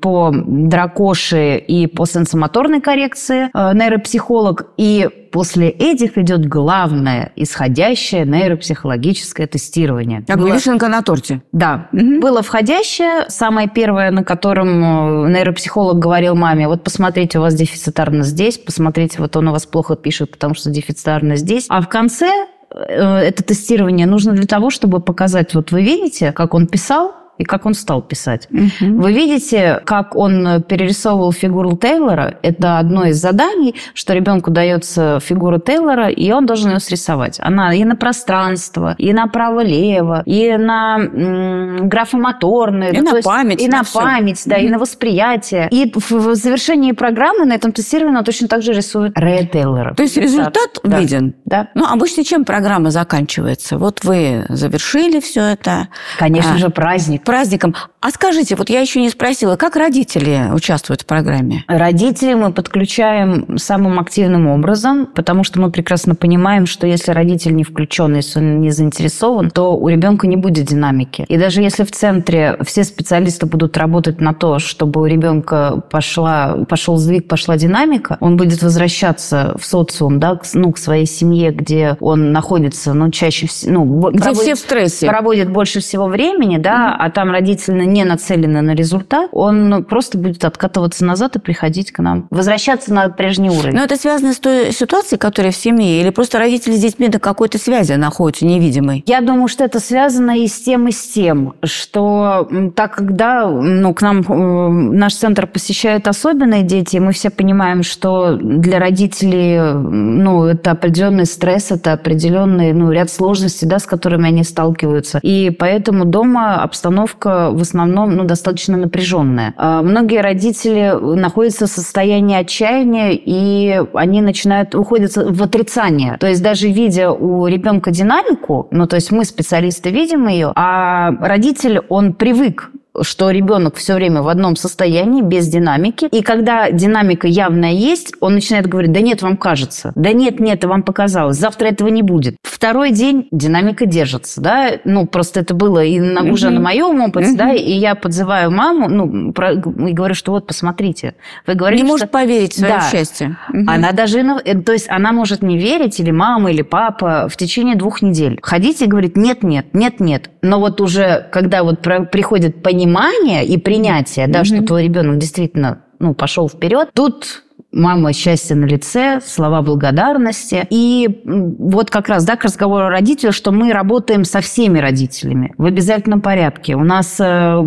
по дракоши и по сенсомоторной коррекции э, нейропсихолог. И после этих идет главное исходящее нейропсихологическое тестирование. Как было... вишенка на торте. Да. Угу. Было входящее, самое первое, на котором э, нейропсихолог говорил маме, вот посмотрите, у вас дефицитарно здесь, посмотрите, вот он у вас плохо пишет, потому что дефицитарно здесь. А в конце э, это тестирование нужно для того, чтобы показать, вот вы видите, как он писал, и как он стал писать. Угу. Вы видите, как он перерисовывал фигуру Тейлора. Это одно из заданий, что ребенку дается фигура Тейлора, и он должен ее срисовать. Она и на пространство, и на право-лево, и на м- графомоторное. И на есть, память. И на, на память, да, угу. и на восприятие. И в завершении программы на этом тестировании он точно так же рисует Рэя Тейлора. То есть результат да. виден? Да. Ну, обычно чем программа заканчивается? Вот вы завершили все это. Конечно а, же, праздник праздником. А скажите, вот я еще не спросила, как родители участвуют в программе? Родителей мы подключаем самым активным образом, потому что мы прекрасно понимаем, что если родитель не включен, если он не заинтересован, то у ребенка не будет динамики. И даже если в центре все специалисты будут работать на то, чтобы у ребенка пошла, пошел сдвиг, пошла динамика, он будет возвращаться в социум, да, к, ну, к своей семье, где он находится, ну, чаще всего... Ну, где проводит, все в стрессе. Проводит больше всего времени, да, mm-hmm. а там родительно не нацелены на результат, он просто будет откатываться назад и приходить к нам. Возвращаться на прежний уровень. Но это связано с той ситуацией, которая в семье? Или просто родители с детьми до какой-то связи находятся невидимой? Я думаю, что это связано и с тем, и с тем, что так когда ну, к нам э, наш центр посещают особенные дети, мы все понимаем, что для родителей ну, это определенный стресс, это определенный ну, ряд сложностей, да, с которыми они сталкиваются. И поэтому дома обстановка обстановка в основном ну, достаточно напряженная. А, многие родители находятся в состоянии отчаяния, и они начинают, уходят в отрицание. То есть даже видя у ребенка динамику, ну то есть мы специалисты видим ее, а родитель, он привык что ребенок все время в одном состоянии, без динамики. И когда динамика явная есть, он начинает говорить, да нет, вам кажется, да нет, нет, вам показалось, завтра этого не будет. Второй день динамика держится, да, ну просто это было и на, mm-hmm. уже на моем опыте, mm-hmm. да, и я подзываю маму, ну, про, и говорю, что вот, посмотрите, вы говорите, Не что... может поверить в свое да. счастье. Mm-hmm. Она даже, э, то есть она может не верить, или мама, или папа, в течение двух недель. Ходить и говорить, нет, нет, нет, нет. Но вот уже, когда вот приходит понимание, понимание и принятие, да, mm-hmm. что твой ребенок действительно ну, пошел вперед, тут мама счастья на лице, слова благодарности. И вот как раз да, к разговору о родителях, что мы работаем со всеми родителями в обязательном порядке. У нас э,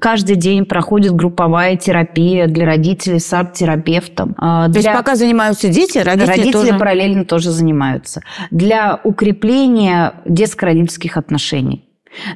каждый день проходит групповая терапия для родителей с арт-терапевтом. Э, То есть пока занимаются дети, родители, родители тоже... параллельно тоже занимаются. Для укрепления детско-родительских отношений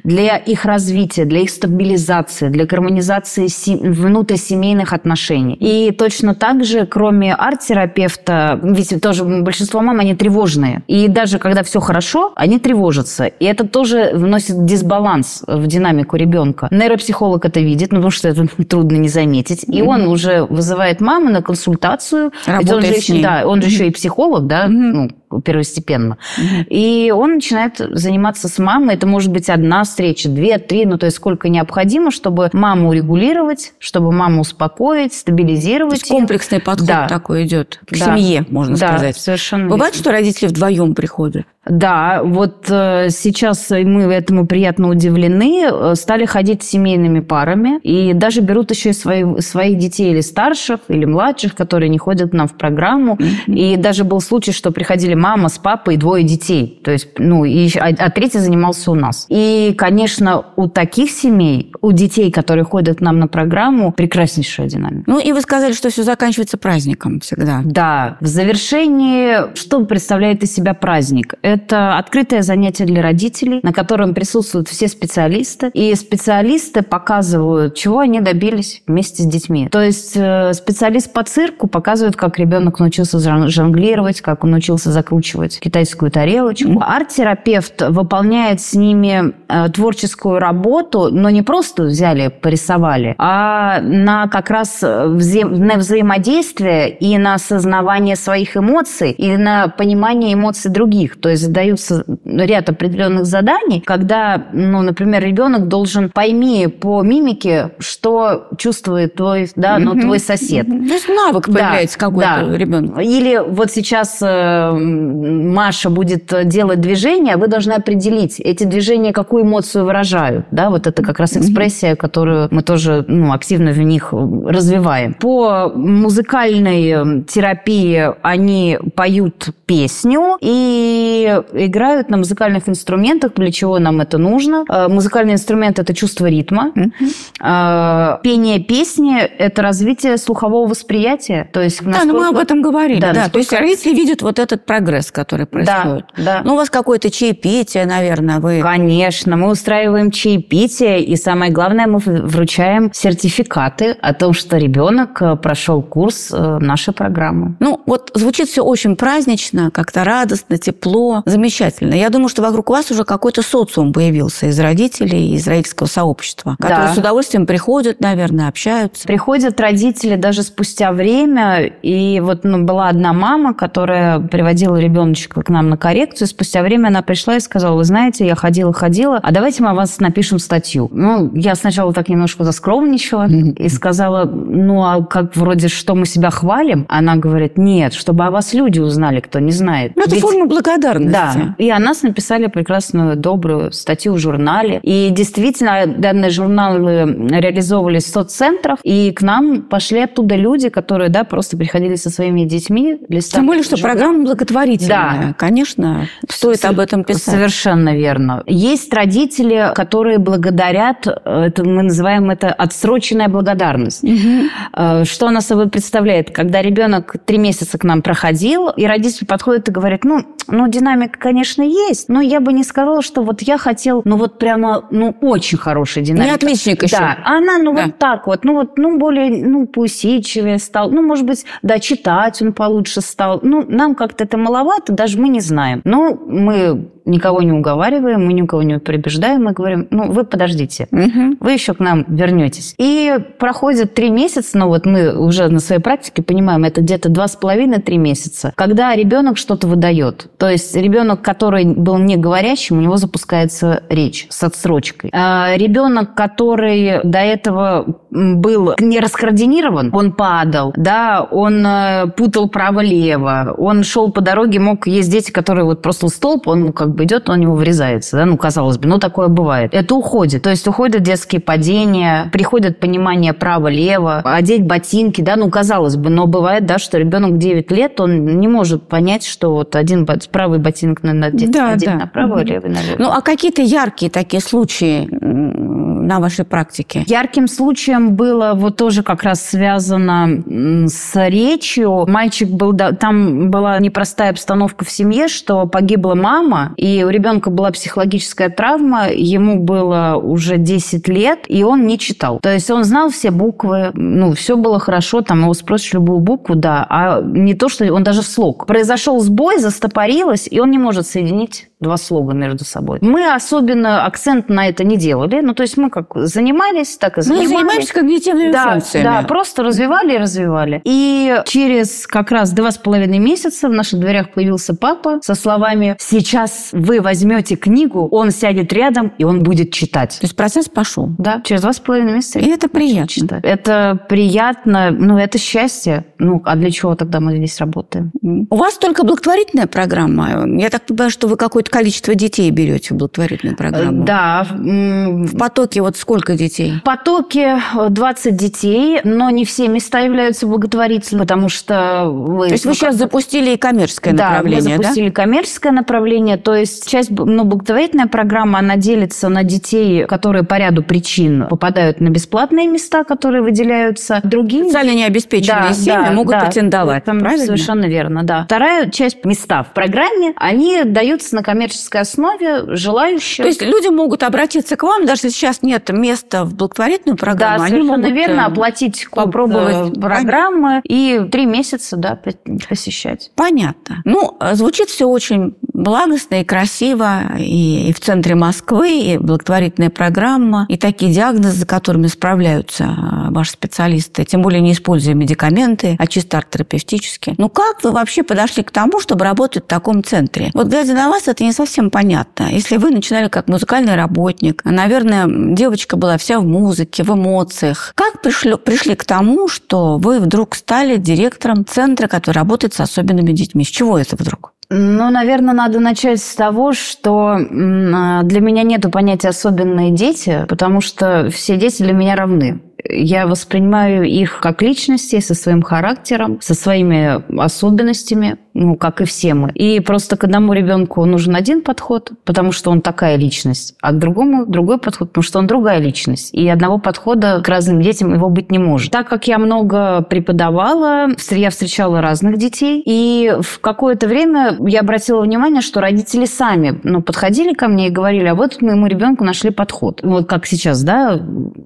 для их развития, для их стабилизации, для гармонизации внутрисемейных отношений. И точно так же, кроме арт-терапевта, ведь тоже большинство мам, они тревожные. И даже когда все хорошо, они тревожатся. И это тоже вносит дисбаланс в динамику ребенка. Нейропсихолог это видит, ну, потому что это трудно не заметить. И mm-hmm. он уже вызывает маму на консультацию. Работает он же, с ней. Да, он же mm-hmm. еще и психолог, да, mm-hmm. ну, первостепенно. Mm-hmm. И он начинает заниматься с мамой. Это может быть одна встреча, две, три, ну то есть сколько необходимо, чтобы маму урегулировать, чтобы маму успокоить, стабилизировать. То есть комплексный подход да. такой идет к да. семье, можно да, сказать. совершенно. Бывает, что родители вдвоем приходят? Да, вот э, сейчас мы этому приятно удивлены, э, стали ходить семейными парами и даже берут еще и свои, своих детей или старших, или младших, которые не ходят к нам в программу. Mm-hmm. И даже был случай, что приходили мама с папой и двое детей. То есть, ну, и, а, а третий занимался у нас. И, конечно, у таких семей, у детей, которые ходят к нам на программу, прекраснейшая динамика. Ну, и вы сказали, что все заканчивается праздником всегда. Да. В завершении, что представляет из себя праздник? Это открытое занятие для родителей, на котором присутствуют все специалисты. И специалисты показывают, чего они добились вместе с детьми. То есть э, специалист по цирку показывает, как ребенок научился жонглировать, как он научился закручивать китайскую тарелочку. Арт-терапевт выполняет с ними э, творческую работу, но не просто взяли, порисовали, а на как раз вза на взаимодействие и на осознавание своих эмоций, и на понимание эмоций других. То есть задаются ряд определенных заданий, когда, ну, например, ребенок должен пойми по мимике, что чувствует твой, да, ну, твой сосед. То есть навык появляется да, какой-то да. ребенок. Или вот сейчас э, Маша будет делать движение, вы должны определить, эти движения какую эмоцию выражают, да, вот это как раз экспрессия, которую мы тоже, ну, активно в них развиваем. По музыкальной э, терапии они поют песню и играют на музыкальных инструментах, для чего нам это нужно. Э, музыкальный инструмент – это чувство ритма. Mm-hmm. Пение песни – это развитие слухового восприятия. То есть, насколько... Да, ну мы об этом говорили. Да, да насколько... то есть родители видят вот этот прогресс, который происходит. Да, да. Ну, у вас какое-то чаепитие, наверное, вы... Конечно, мы устраиваем чаепитие, и самое главное, мы вручаем сертификаты о том, что ребенок э, прошел курс нашей программы. Ну, вот звучит все очень празднично, как-то радостно, тепло замечательно. Я думаю, что вокруг вас уже какой-то социум появился из родителей, из родительского сообщества, которые да. с удовольствием приходят, наверное, общаются. Приходят родители даже спустя время. И вот ну, была одна мама, которая приводила ребеночка к нам на коррекцию. Спустя время она пришла и сказала, вы знаете, я ходила-ходила, а давайте мы о вас напишем статью. Ну, я сначала так немножко заскромничала и сказала, ну, а как вроде, что мы себя хвалим? Она говорит, нет, чтобы о вас люди узнали, кто не знает. Ну, это Ведь... форма благодарности да. И о нас написали прекрасную, добрую статью в журнале. И действительно, данные журналы реализовывались в соццентрах, и к нам пошли оттуда люди, которые, да, просто приходили со своими детьми. Тем более, что журнал. программа благотворительная. Благотворительное. Да. Конечно, стоит С- об этом писать. Совершенно верно. Есть родители, которые благодарят, это мы называем это отсроченная благодарность. Угу. Что она собой представляет? Когда ребенок три месяца к нам проходил, и родитель подходит и говорит, ну, ну динамика, конечно, есть, но я бы не сказала, что вот я хотел, ну вот прямо, ну очень хорошая динамика. Не отличник еще. Да, она, ну да. вот так вот, ну вот, ну более, ну поусидчивее стал, ну может быть, да, читать он получше стал. Ну, нам как-то это маловато, даже мы не знаем. Но мы никого не уговариваем, мы никого не прибеждаем, мы говорим, ну, вы подождите, угу. вы еще к нам вернетесь. И проходит три месяца, ну, вот мы уже на своей практике понимаем, это где-то два с половиной-три месяца, когда ребенок что-то выдает. То есть ребенок, который был не говорящим, у него запускается речь с отсрочкой. А ребенок, который до этого был не раскоординирован, он падал, да, он э, путал право-лево, он шел по дороге, мог, есть дети, которые вот просто столб, он как бы идет, он него врезается, да, ну, казалось бы, ну, такое бывает. Это уходит, то есть уходят детские падения, приходит понимание право-лево, одеть ботинки, да, ну, казалось бы, но бывает, да, что ребенок 9 лет, он не может понять, что вот один правый ботинок надо надеть, да, надеть да. направо, угу. левый налево. Ну, а какие-то яркие такие случаи на вашей практике? Ярким случаем было вот тоже как раз связано с речью. Мальчик был, там была непростая обстановка в семье, что погибла мама, и у ребенка была психологическая травма, ему было уже 10 лет, и он не читал. То есть он знал все буквы, ну, все было хорошо, там его спросишь любую букву, да, а не то, что он даже вслух. Произошел сбой, застопорилось, и он не может соединить два слога между собой. Мы особенно акцент на это не делали. Ну, то есть мы как занимались, так и занимались. Мы занимаемся когнитивными да, функциями. Да, просто развивали и развивали. И через как раз два с половиной месяца в наших дверях появился папа со словами «Сейчас вы возьмете книгу, он сядет рядом, и он будет читать». То есть процесс пошел? Да, через два с половиной месяца. И это приятно. Читать. Это приятно, ну, это счастье. Ну, а для чего тогда мы здесь работаем? У вас только благотворительная программа. Я так понимаю, что вы какой-то количество детей берете в благотворительную программу? Да. В потоке вот сколько детей? В потоке 20 детей, но не все места являются благотворительными, потому что вы... То есть вы сейчас запустили и коммерческое да, направление, мы запустили да? коммерческое направление, то есть часть, ну, благотворительная программа, она делится на детей, которые по ряду причин попадают на бесплатные места, которые выделяются. Другие... Социально необеспеченные да, семьи да, могут да, претендовать, правильно? Совершенно верно, да. Вторая часть места в программе, они даются на коммерческой основе желающих. То есть люди могут обратиться к вам, даже если сейчас нет места в благотворительную программу. Да, они могут верно, э, оплатить попробовать программы и три месяца да, посещать. Понятно. Ну, звучит все очень благостно и красиво, и, и в центре Москвы, и благотворительная программа, и такие диагнозы, с которыми справляются э, ваши специалисты, тем более не используя медикаменты, а чисто арт-терапевтически. Ну, как вы вообще подошли к тому, чтобы работать в таком центре? Вот глядя на вас, это не совсем понятно. Если вы начинали как музыкальный работник, наверное, девочка была вся в музыке, в эмоциях. Как пришли, пришли к тому, что вы вдруг стали директором центра, который работает с особенными детьми? С чего это вдруг? Ну, наверное, надо начать с того, что а, для меня нет понятия особенные дети, потому что все дети для меня равны. Я воспринимаю их как личности со своим характером, со своими особенностями, ну, как и все мы. И просто к одному ребенку нужен один подход, потому что он такая личность, а к другому другой подход, потому что он другая личность. И одного подхода к разным детям его быть не может. Так как я много преподавала, я встречала разных детей, и в какое-то время я обратила внимание, что родители сами ну, подходили ко мне и говорили, а вот моему ребенку нашли подход. Вот как сейчас, да,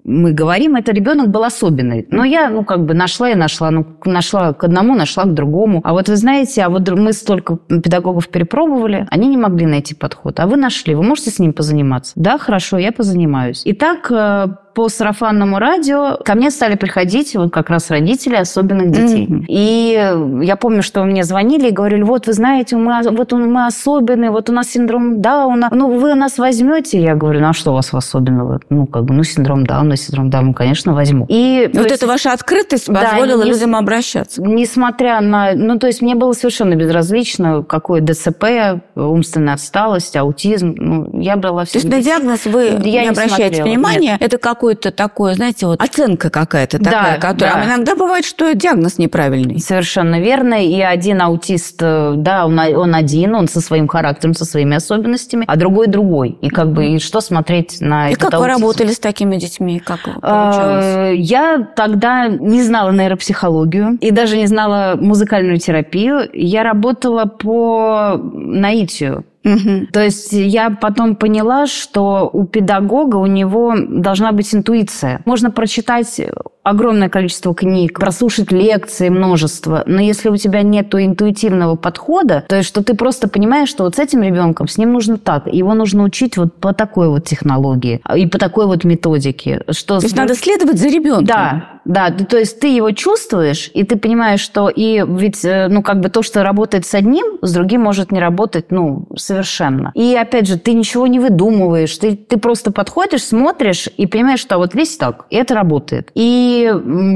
мы говорим, это ребенок был особенный. Но я, ну, как бы нашла и нашла. Ну, нашла к одному, нашла к другому. А вот вы знаете, а вот мы столько педагогов перепробовали, они не могли найти подход. А вы нашли, вы можете с ним позаниматься? Да, хорошо, я позанимаюсь. И так э, по сарафанному радио ко мне стали приходить вот как раз родители особенных детей. Mm-hmm. И я помню, что мне звонили и говорили, вот вы знаете, мы, вот мы особенные, вот у нас синдром Дауна, ну вы нас возьмете? Я говорю, ну а что у вас особенного? Ну как бы, ну синдром Дауна, синдром Дауна, конечно, возьму. И вот есть, эта ваша открытость позволила да, людям обращаться. Несмотря на, ну то есть мне было совершенно безразлично, какое ДЦП, умственная отсталость, аутизм, ну я брала все. То есть на диагноз вы я не, не обращаете внимания, да. это какой какое-то такое, знаете, вот оценка какая-то такая, Да, которая... да. А иногда бывает, что диагноз неправильный. Совершенно верно. И один аутист, э, да, он, он один, он со своим характером, со своими особенностями, а другой другой. И как бы, и что смотреть на И как вы аутизм? работали с такими детьми? Как получалось? А, Я тогда не знала нейропсихологию и даже не знала музыкальную терапию. Я работала по наитию. Мгм. То есть я потом поняла, что у педагога у него должна быть интуиция. Можно прочитать огромное количество книг, прослушать лекции множество, но если у тебя нет интуитивного подхода, то есть что ты просто понимаешь, что вот с этим ребенком, с ним нужно так, его нужно учить вот по такой вот технологии и по такой вот методике. Что То есть надо следовать за ребенком. да, да, то есть ты его чувствуешь, и ты понимаешь, что и ведь, э, ну, как бы то, что работает с одним, с другим может не работать, ну, совершенно. И опять же, ты ничего не выдумываешь, ты, ты просто подходишь, смотришь и понимаешь, что вот здесь так, и это работает. И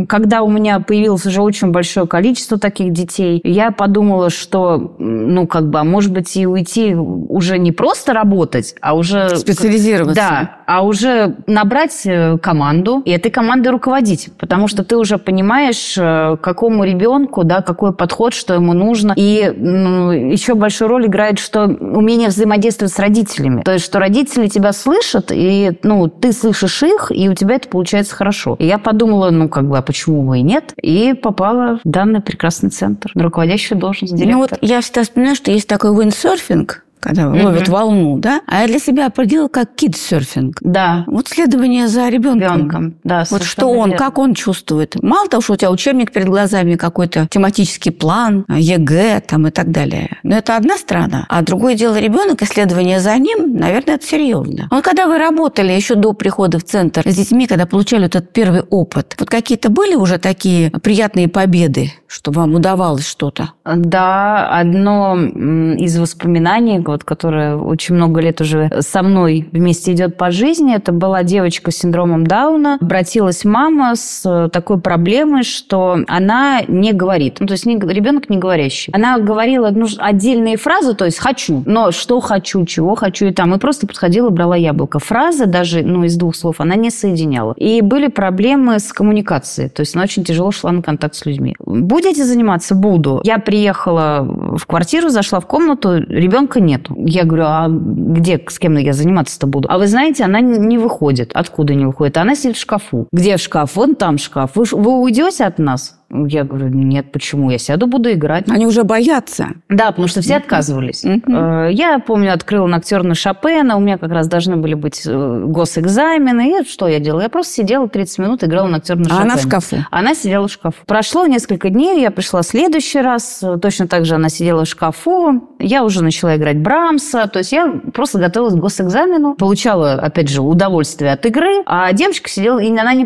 когда у меня появилось уже очень большое количество таких детей, я подумала, что, ну, как бы, а может быть, и уйти уже не просто работать, а уже... Специализироваться. Да, а уже набрать э, команду и этой командой руководить, потому что ты уже понимаешь, э, какому ребенку, да, какой подход, что ему нужно. И ну, еще большую роль играет, что умение взаимодействовать с родителями. То есть, что родители тебя слышат, и ну, ты слышишь их, и у тебя это получается хорошо. И я подумала, ну, как бы, а почему бы и нет? И попала в данный прекрасный центр, на руководящую должность директора. Ну вот я всегда вспоминаю, что есть такой виндсерфинг, когда ловят волну, да? А я для себя определила как кидсерфинг. Да, Вот следование за ребенком. ребенком. Да, Вот что он, верно. как он чувствует. Мало того, что у тебя учебник перед глазами, какой-то тематический план, ЕГЭ там и так далее. Но это одна сторона. А другое дело ребенок, и следование за ним, наверное, это серьезно. Вот когда вы работали еще до прихода в центр с детьми, когда получали этот первый опыт, вот какие-то были уже такие приятные победы, что вам удавалось что-то? Да, одно из воспоминаний, вот, которое очень много лет уже со мной вместе идет по жизни, это была девочка с синдромом Дауна. Обратилась мама с э, такой проблемой, что она не говорит. Ну, то есть не- ребенок не говорящий. Она говорила ну, отдельные фразы, то есть «хочу», но что хочу, чего хочу и там. И просто подходила, брала яблоко. Фразы даже ну, из двух слов она не соединяла. И были проблемы с коммуникацией. То есть она очень тяжело шла на контакт с людьми. Будете заниматься? Буду. Я приехала в квартиру, зашла в комнату, ребенка нету. Я говорю, а где, с кем я заниматься-то буду? А вы знаете, она не выходит. Откуда не выходит? Она сидит в шкафу. Где шкаф? Вон там шкаф. Вы, вы уйдете от нас? Я говорю, нет, почему? Я сяду, буду играть. Они уже боятся. Да, потому что все отказывались. Э, Я помню, открыла ноктюрны Шопена, у меня как раз должны были быть э, госэкзамены. И что я делала? Я просто сидела 30 минут, играла ноктюрны А Шопена. она в шкафу. Она сидела в шкафу. Прошло несколько дней, я пришла в следующий раз, э, точно так же она сидела в шкафу, я уже начала играть Брамса, то есть я просто готовилась к госэкзамену, получала, опять же, удовольствие от игры, а девочка сидела, и она не,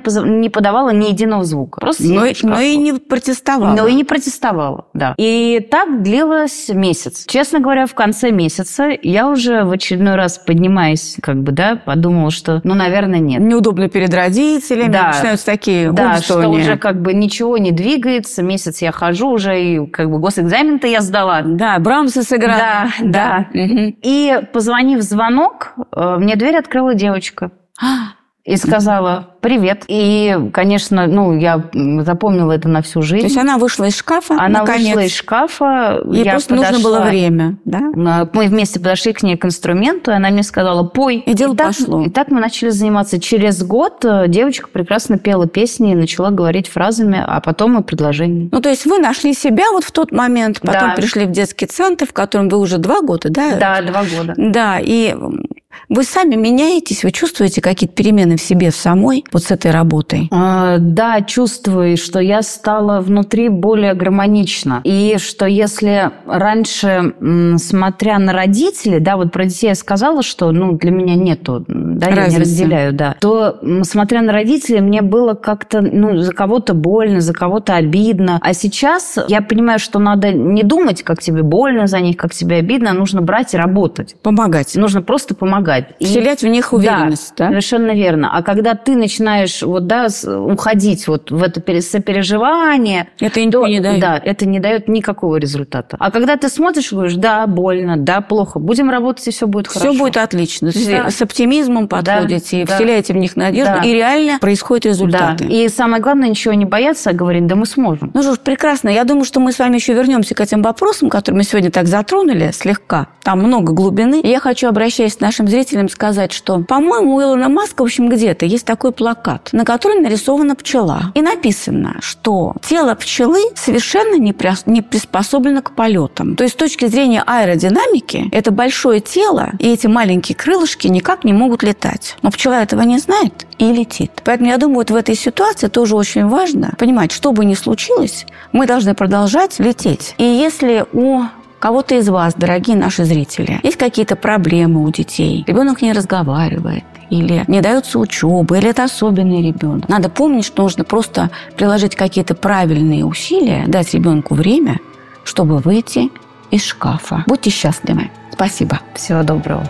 подавала ни единого звука. Просто сидела Но, в шкафу. но и не протестовала. Но и не протестовала, да. И так длилось месяц. Честно говоря, в конце месяца я уже в очередной раз поднимаясь, как бы, да, подумала, что, ну, наверное, нет. Неудобно перед родителями, Да. начинаются такие Да, что уже как бы ничего не двигается, месяц я хожу уже, и как бы госэкзамен-то я сдала. Да, Брамса сыграл. Да, да. Мгм. И позвонив звонок, э, мне дверь открыла девочка. И сказала «Привет». И, конечно, ну, я запомнила это на всю жизнь. То есть она вышла из шкафа, Она наконец. вышла из шкафа. Ей я просто нужно подошла. было время, да? А, Мы вместе подошли к ней к инструменту, и она мне сказала «пой». И дело так, пошло. И так мы начали заниматься. Через год э, девочка прекрасно пела песни и начала говорить фразами, а потом и предложениями. Ну, то есть вы нашли себя вот в тот момент, потом Да. пришли в детский центр, в котором вы уже два года, да? Да, два года. Да, и вы сами меняетесь, вы чувствуете какие-то перемены в себе в самой вот с этой работой? А, Да, чувствую, что я стала внутри более гармонична. И что если раньше, смотря на родителей, да, вот про детей я сказала, что ну, для меня нету, да, я не разделяю, да, то, смотря на родителей, мне было как-то, ну, за кого-то больно, за кого-то обидно. А сейчас я понимаю, что надо не думать, как тебе больно за них, как тебе обидно, а нужно брать и работать. Помогать. Нужно просто помогать. Помогать. И, Вселять в них уверенность, да, да? Совершенно верно. А когда ты начинаешь вот, да, уходить вот в это сопереживание... Это то, не дает. Да, это не дает никакого результата. А когда ты смотришь и говоришь, да, больно, да, плохо, будем работать, и все будет все хорошо. Все будет отлично. Да. С оптимизмом подходите, да, вселяете да. в них надежду, да. и реально происходят результаты. Да. И самое главное, ничего не бояться, а говорить, да мы сможем. Ну что ж, прекрасно. Я думаю, что мы с вами еще вернемся к этим вопросам, которые мы сегодня так затронули слегка. Там много глубины. И я хочу, обращаясь к нашим зрителям, сказать, что, по-моему, у Илона Маска, в общем, где-то есть такой плакат, на котором нарисована пчела. И написано, что тело пчелы совершенно не, не приспособлено к полетам. То есть с точки зрения аэродинамики, это большое тело и эти маленькие крылышки никак не могут летать. Но пчела этого не знает и летит. Поэтому я думаю, вот в этой ситуации тоже очень важно понимать, что бы ни случилось, мы должны продолжать лететь. И если у кого-то из вас, дорогие наши зрители, есть какие-то проблемы у детей, ребенок не разговаривает, или не дается учеба, или это особенный ребенок. Надо помнить, что нужно просто приложить какие-то правильные усилия, дать ребенку время, чтобы выйти из шкафа. Будьте счастливы. Спасибо. Всего доброго.